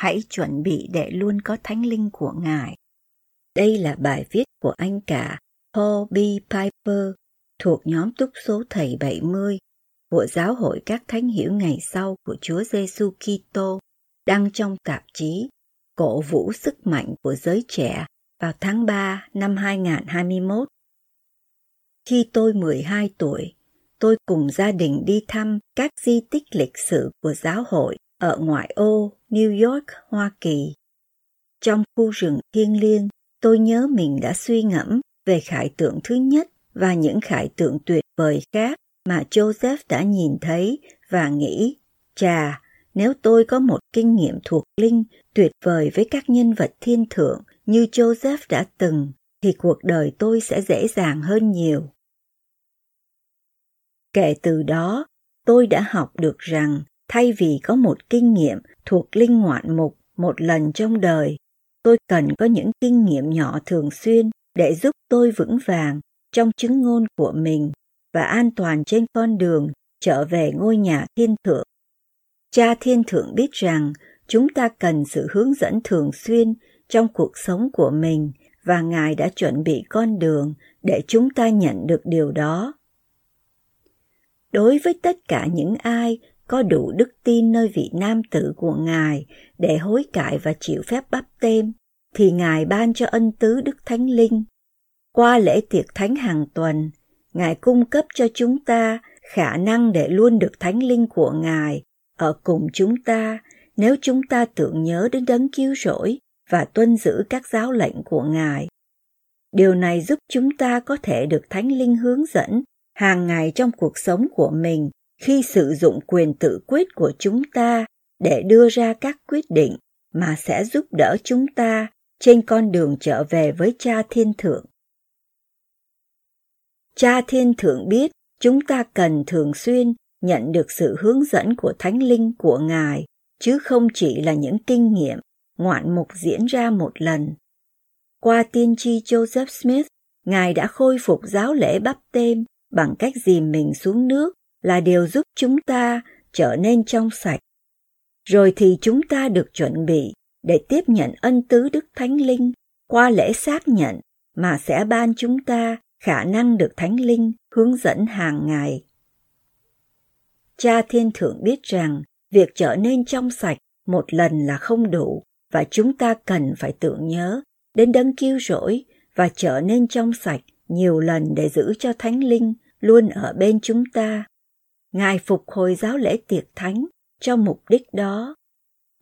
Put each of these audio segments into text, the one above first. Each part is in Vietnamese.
Hãy chuẩn bị để luôn có thánh linh của Ngài. Đây là bài viết của anh cả Paul B. Piper thuộc nhóm túc số thầy 70 của Giáo hội các thánh hiểu ngày sau của Chúa Giêsu Kitô đăng trong tạp chí Cổ vũ sức mạnh của giới trẻ vào tháng 3 năm 2021. Khi tôi 12 tuổi, tôi cùng gia đình đi thăm các di tích lịch sử của giáo hội ở ngoại ô New York, Hoa Kỳ. Trong khu rừng thiêng liêng, tôi nhớ mình đã suy ngẫm về khải tượng thứ nhất và những khải tượng tuyệt vời khác mà Joseph đã nhìn thấy và nghĩ, chà, nếu tôi có một kinh nghiệm thuộc linh tuyệt vời với các nhân vật thiên thượng như Joseph đã từng, thì cuộc đời tôi sẽ dễ dàng hơn nhiều. Kể từ đó, tôi đã học được rằng thay vì có một kinh nghiệm thuộc linh ngoạn mục một lần trong đời, tôi cần có những kinh nghiệm nhỏ thường xuyên để giúp tôi vững vàng trong chứng ngôn của mình và an toàn trên con đường trở về ngôi nhà thiên thượng. Cha thiên thượng biết rằng chúng ta cần sự hướng dẫn thường xuyên trong cuộc sống của mình và ngài đã chuẩn bị con đường để chúng ta nhận được điều đó. Đối với tất cả những ai có đủ đức tin nơi vị nam tử của Ngài để hối cải và chịu phép bắp tên, thì Ngài ban cho ân tứ Đức Thánh Linh. Qua lễ tiệc thánh hàng tuần, Ngài cung cấp cho chúng ta khả năng để luôn được Thánh Linh của Ngài ở cùng chúng ta nếu chúng ta tưởng nhớ đến đấng cứu rỗi và tuân giữ các giáo lệnh của Ngài. Điều này giúp chúng ta có thể được Thánh Linh hướng dẫn hàng ngày trong cuộc sống của mình khi sử dụng quyền tự quyết của chúng ta để đưa ra các quyết định mà sẽ giúp đỡ chúng ta trên con đường trở về với cha thiên thượng. Cha thiên thượng biết chúng ta cần thường xuyên nhận được sự hướng dẫn của thánh linh của ngài, chứ không chỉ là những kinh nghiệm ngoạn mục diễn ra một lần. Qua tiên tri joseph smith, ngài đã khôi phục giáo lễ bắp tên bằng cách dìm mình xuống nước là điều giúp chúng ta trở nên trong sạch. Rồi thì chúng ta được chuẩn bị để tiếp nhận ân tứ đức thánh linh qua lễ xác nhận mà sẽ ban chúng ta khả năng được thánh linh hướng dẫn hàng ngày. Cha thiên thượng biết rằng việc trở nên trong sạch một lần là không đủ và chúng ta cần phải tưởng nhớ đến đấng cứu rỗi và trở nên trong sạch nhiều lần để giữ cho thánh linh luôn ở bên chúng ta. Ngài phục hồi giáo lễ tiệc thánh cho mục đích đó.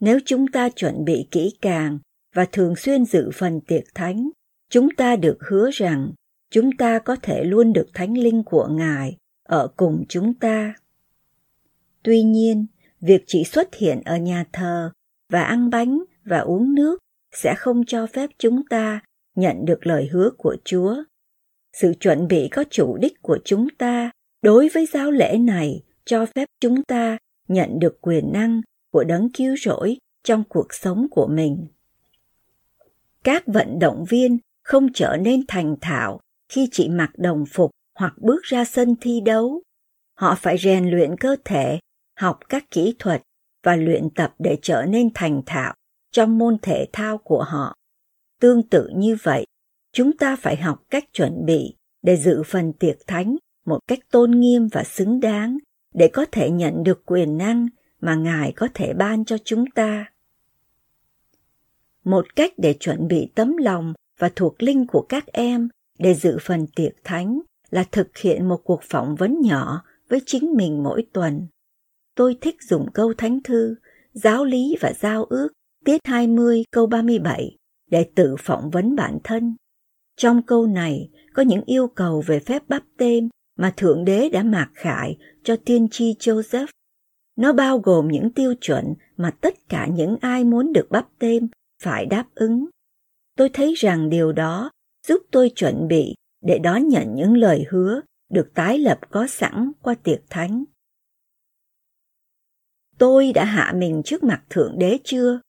Nếu chúng ta chuẩn bị kỹ càng và thường xuyên dự phần tiệc thánh, chúng ta được hứa rằng chúng ta có thể luôn được thánh linh của Ngài ở cùng chúng ta. Tuy nhiên, việc chỉ xuất hiện ở nhà thờ và ăn bánh và uống nước sẽ không cho phép chúng ta nhận được lời hứa của Chúa. Sự chuẩn bị có chủ đích của chúng ta đối với giáo lễ này, cho phép chúng ta nhận được quyền năng của đấng cứu rỗi trong cuộc sống của mình. Các vận động viên không trở nên thành thạo khi chỉ mặc đồng phục hoặc bước ra sân thi đấu. Họ phải rèn luyện cơ thể, học các kỹ thuật và luyện tập để trở nên thành thạo trong môn thể thao của họ. Tương tự như vậy, chúng ta phải học cách chuẩn bị để dự phần tiệc thánh một cách tôn nghiêm và xứng đáng để có thể nhận được quyền năng mà Ngài có thể ban cho chúng ta. Một cách để chuẩn bị tấm lòng và thuộc linh của các em để dự phần tiệc thánh là thực hiện một cuộc phỏng vấn nhỏ với chính mình mỗi tuần. Tôi thích dùng câu thánh thư, giáo lý và giao ước tiết 20 câu 37 để tự phỏng vấn bản thân. Trong câu này có những yêu cầu về phép bắp tên mà Thượng Đế đã mặc khải cho tiên tri Joseph. Nó bao gồm những tiêu chuẩn mà tất cả những ai muốn được bắp tên phải đáp ứng. Tôi thấy rằng điều đó giúp tôi chuẩn bị để đón nhận những lời hứa được tái lập có sẵn qua tiệc thánh. Tôi đã hạ mình trước mặt Thượng Đế chưa?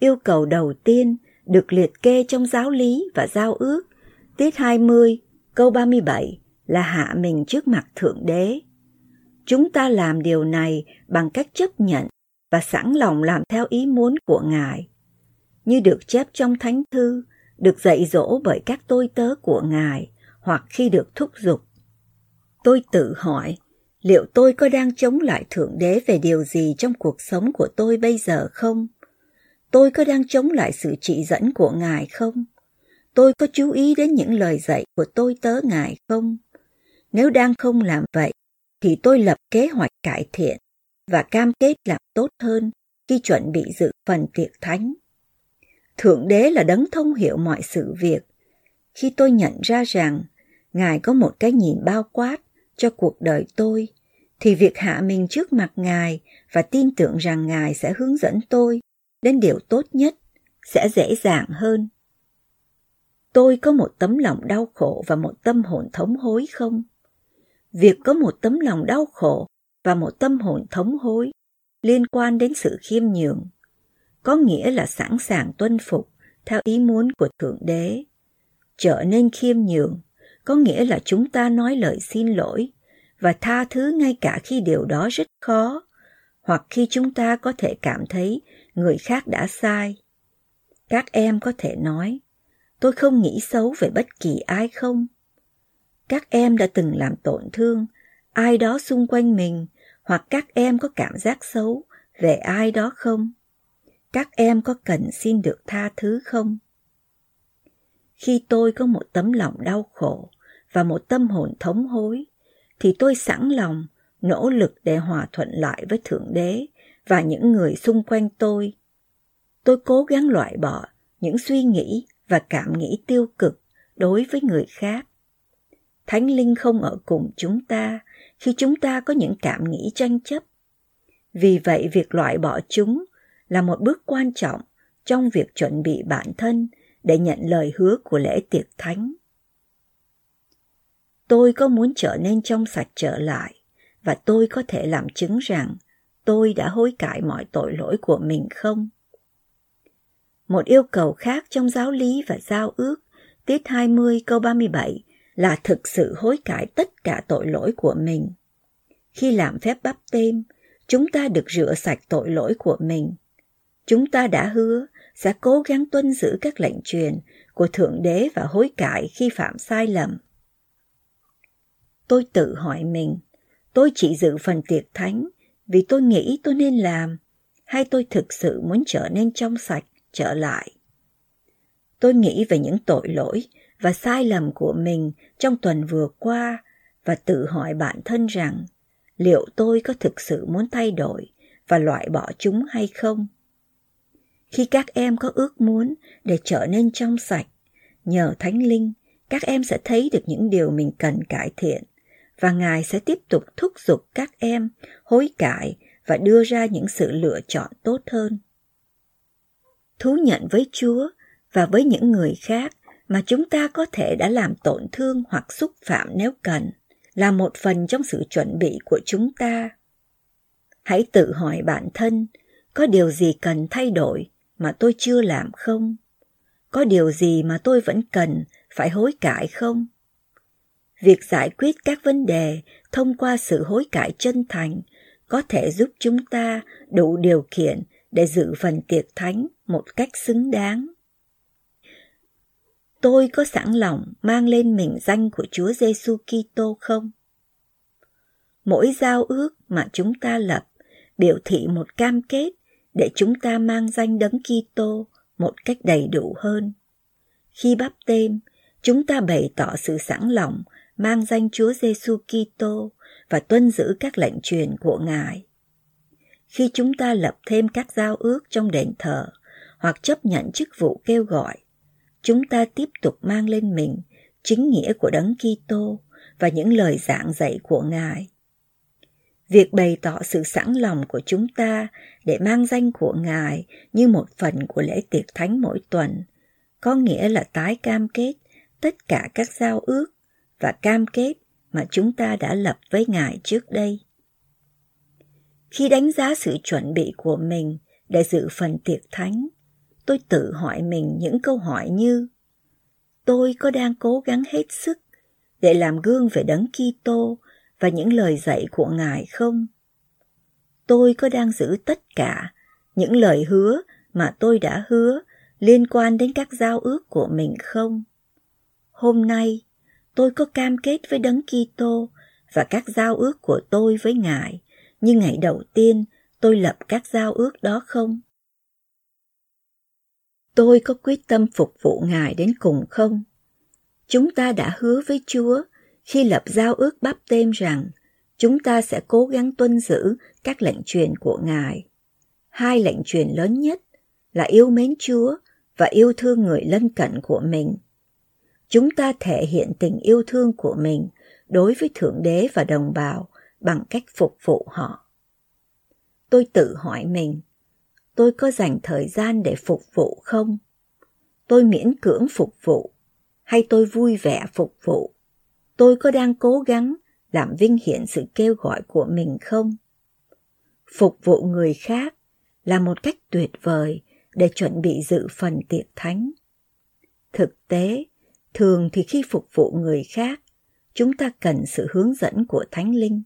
Yêu cầu đầu tiên được liệt kê trong giáo lý và giao ước, tiết 20, câu 37 là hạ mình trước mặt Thượng Đế. Chúng ta làm điều này bằng cách chấp nhận và sẵn lòng làm theo ý muốn của Ngài. Như được chép trong Thánh Thư, được dạy dỗ bởi các tôi tớ của Ngài hoặc khi được thúc giục. Tôi tự hỏi, liệu tôi có đang chống lại Thượng Đế về điều gì trong cuộc sống của tôi bây giờ không? Tôi có đang chống lại sự chỉ dẫn của Ngài không? Tôi có chú ý đến những lời dạy của tôi tớ Ngài không? Nếu đang không làm vậy, thì tôi lập kế hoạch cải thiện và cam kết làm tốt hơn khi chuẩn bị dự phần tiệc thánh. Thượng đế là đấng thông hiểu mọi sự việc. Khi tôi nhận ra rằng Ngài có một cái nhìn bao quát cho cuộc đời tôi, thì việc hạ mình trước mặt Ngài và tin tưởng rằng Ngài sẽ hướng dẫn tôi đến điều tốt nhất sẽ dễ dàng hơn. Tôi có một tấm lòng đau khổ và một tâm hồn thống hối không? Việc có một tấm lòng đau khổ và một tâm hồn thống hối liên quan đến sự khiêm nhường, có nghĩa là sẵn sàng tuân phục theo ý muốn của Thượng Đế. Trở nên khiêm nhường có nghĩa là chúng ta nói lời xin lỗi và tha thứ ngay cả khi điều đó rất khó, hoặc khi chúng ta có thể cảm thấy người khác đã sai. Các em có thể nói, tôi không nghĩ xấu về bất kỳ ai không. Các em đã từng làm tổn thương ai đó xung quanh mình hoặc các em có cảm giác xấu về ai đó không? Các em có cần xin được tha thứ không? Khi tôi có một tấm lòng đau khổ và một tâm hồn thống hối, thì tôi sẵn lòng nỗ lực để hòa thuận lại với Thượng Đế và những người xung quanh tôi. Tôi cố gắng loại bỏ những suy nghĩ và cảm nghĩ tiêu cực đối với người khác. Thánh Linh không ở cùng chúng ta khi chúng ta có những cảm nghĩ tranh chấp. Vì vậy việc loại bỏ chúng là một bước quan trọng trong việc chuẩn bị bản thân để nhận lời hứa của lễ tiệc thánh. Tôi có muốn trở nên trong sạch trở lại và tôi có thể làm chứng rằng tôi đã hối cải mọi tội lỗi của mình không? Một yêu cầu khác trong giáo lý và giao ước, tiết 20 câu 37 là thực sự hối cải tất cả tội lỗi của mình. Khi làm phép bắp tên, chúng ta được rửa sạch tội lỗi của mình. Chúng ta đã hứa sẽ cố gắng tuân giữ các lệnh truyền của Thượng Đế và hối cải khi phạm sai lầm. Tôi tự hỏi mình, tôi chỉ dự phần tiệc thánh vì tôi nghĩ tôi nên làm, hay tôi thực sự muốn trở nên trong sạch, trở lại. Tôi nghĩ về những tội lỗi và sai lầm của mình trong tuần vừa qua và tự hỏi bản thân rằng, liệu tôi có thực sự muốn thay đổi và loại bỏ chúng hay không? Khi các em có ước muốn để trở nên trong sạch, nhờ thánh linh, các em sẽ thấy được những điều mình cần cải thiện và ngài sẽ tiếp tục thúc giục các em hối cải và đưa ra những sự lựa chọn tốt hơn. Thú nhận với chúa và với những người khác mà chúng ta có thể đã làm tổn thương hoặc xúc phạm nếu cần, là một phần trong sự chuẩn bị của chúng ta. Hãy tự hỏi bản thân, có điều gì cần thay đổi mà tôi chưa làm không? Có điều gì mà tôi vẫn cần phải hối cải không? Việc giải quyết các vấn đề thông qua sự hối cải chân thành có thể giúp chúng ta đủ điều kiện để dự phần tiệc thánh một cách xứng đáng tôi có sẵn lòng mang lên mình danh của Chúa Giêsu Kitô không? Mỗi giao ước mà chúng ta lập biểu thị một cam kết để chúng ta mang danh đấng Kitô một cách đầy đủ hơn. Khi bắp tên, chúng ta bày tỏ sự sẵn lòng mang danh Chúa Giêsu Kitô và tuân giữ các lệnh truyền của Ngài. Khi chúng ta lập thêm các giao ước trong đền thờ hoặc chấp nhận chức vụ kêu gọi chúng ta tiếp tục mang lên mình chính nghĩa của đấng Kitô và những lời giảng dạy của Ngài. Việc bày tỏ sự sẵn lòng của chúng ta để mang danh của Ngài như một phần của lễ tiệc thánh mỗi tuần, có nghĩa là tái cam kết tất cả các giao ước và cam kết mà chúng ta đã lập với Ngài trước đây. Khi đánh giá sự chuẩn bị của mình để dự phần tiệc thánh, tôi tự hỏi mình những câu hỏi như Tôi có đang cố gắng hết sức để làm gương về đấng Kitô và những lời dạy của Ngài không? Tôi có đang giữ tất cả những lời hứa mà tôi đã hứa liên quan đến các giao ước của mình không? Hôm nay, tôi có cam kết với đấng Kitô và các giao ước của tôi với Ngài như ngày đầu tiên tôi lập các giao ước đó không? Tôi có quyết tâm phục vụ Ngài đến cùng không? Chúng ta đã hứa với Chúa khi lập giao ước bắp tên rằng chúng ta sẽ cố gắng tuân giữ các lệnh truyền của Ngài. Hai lệnh truyền lớn nhất là yêu mến Chúa và yêu thương người lân cận của mình. Chúng ta thể hiện tình yêu thương của mình đối với Thượng Đế và đồng bào bằng cách phục vụ họ. Tôi tự hỏi mình, tôi có dành thời gian để phục vụ không? Tôi miễn cưỡng phục vụ hay tôi vui vẻ phục vụ? Tôi có đang cố gắng làm vinh hiển sự kêu gọi của mình không? Phục vụ người khác là một cách tuyệt vời để chuẩn bị dự phần tiệc thánh. Thực tế, thường thì khi phục vụ người khác, chúng ta cần sự hướng dẫn của Thánh Linh.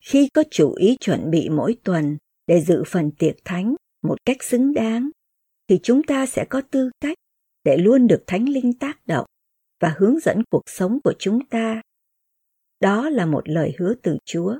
Khi có chủ ý chuẩn bị mỗi tuần để dự phần tiệc thánh một cách xứng đáng, thì chúng ta sẽ có tư cách để luôn được Thánh Linh tác động và hướng dẫn cuộc sống của chúng ta. Đó là một lời hứa từ Chúa.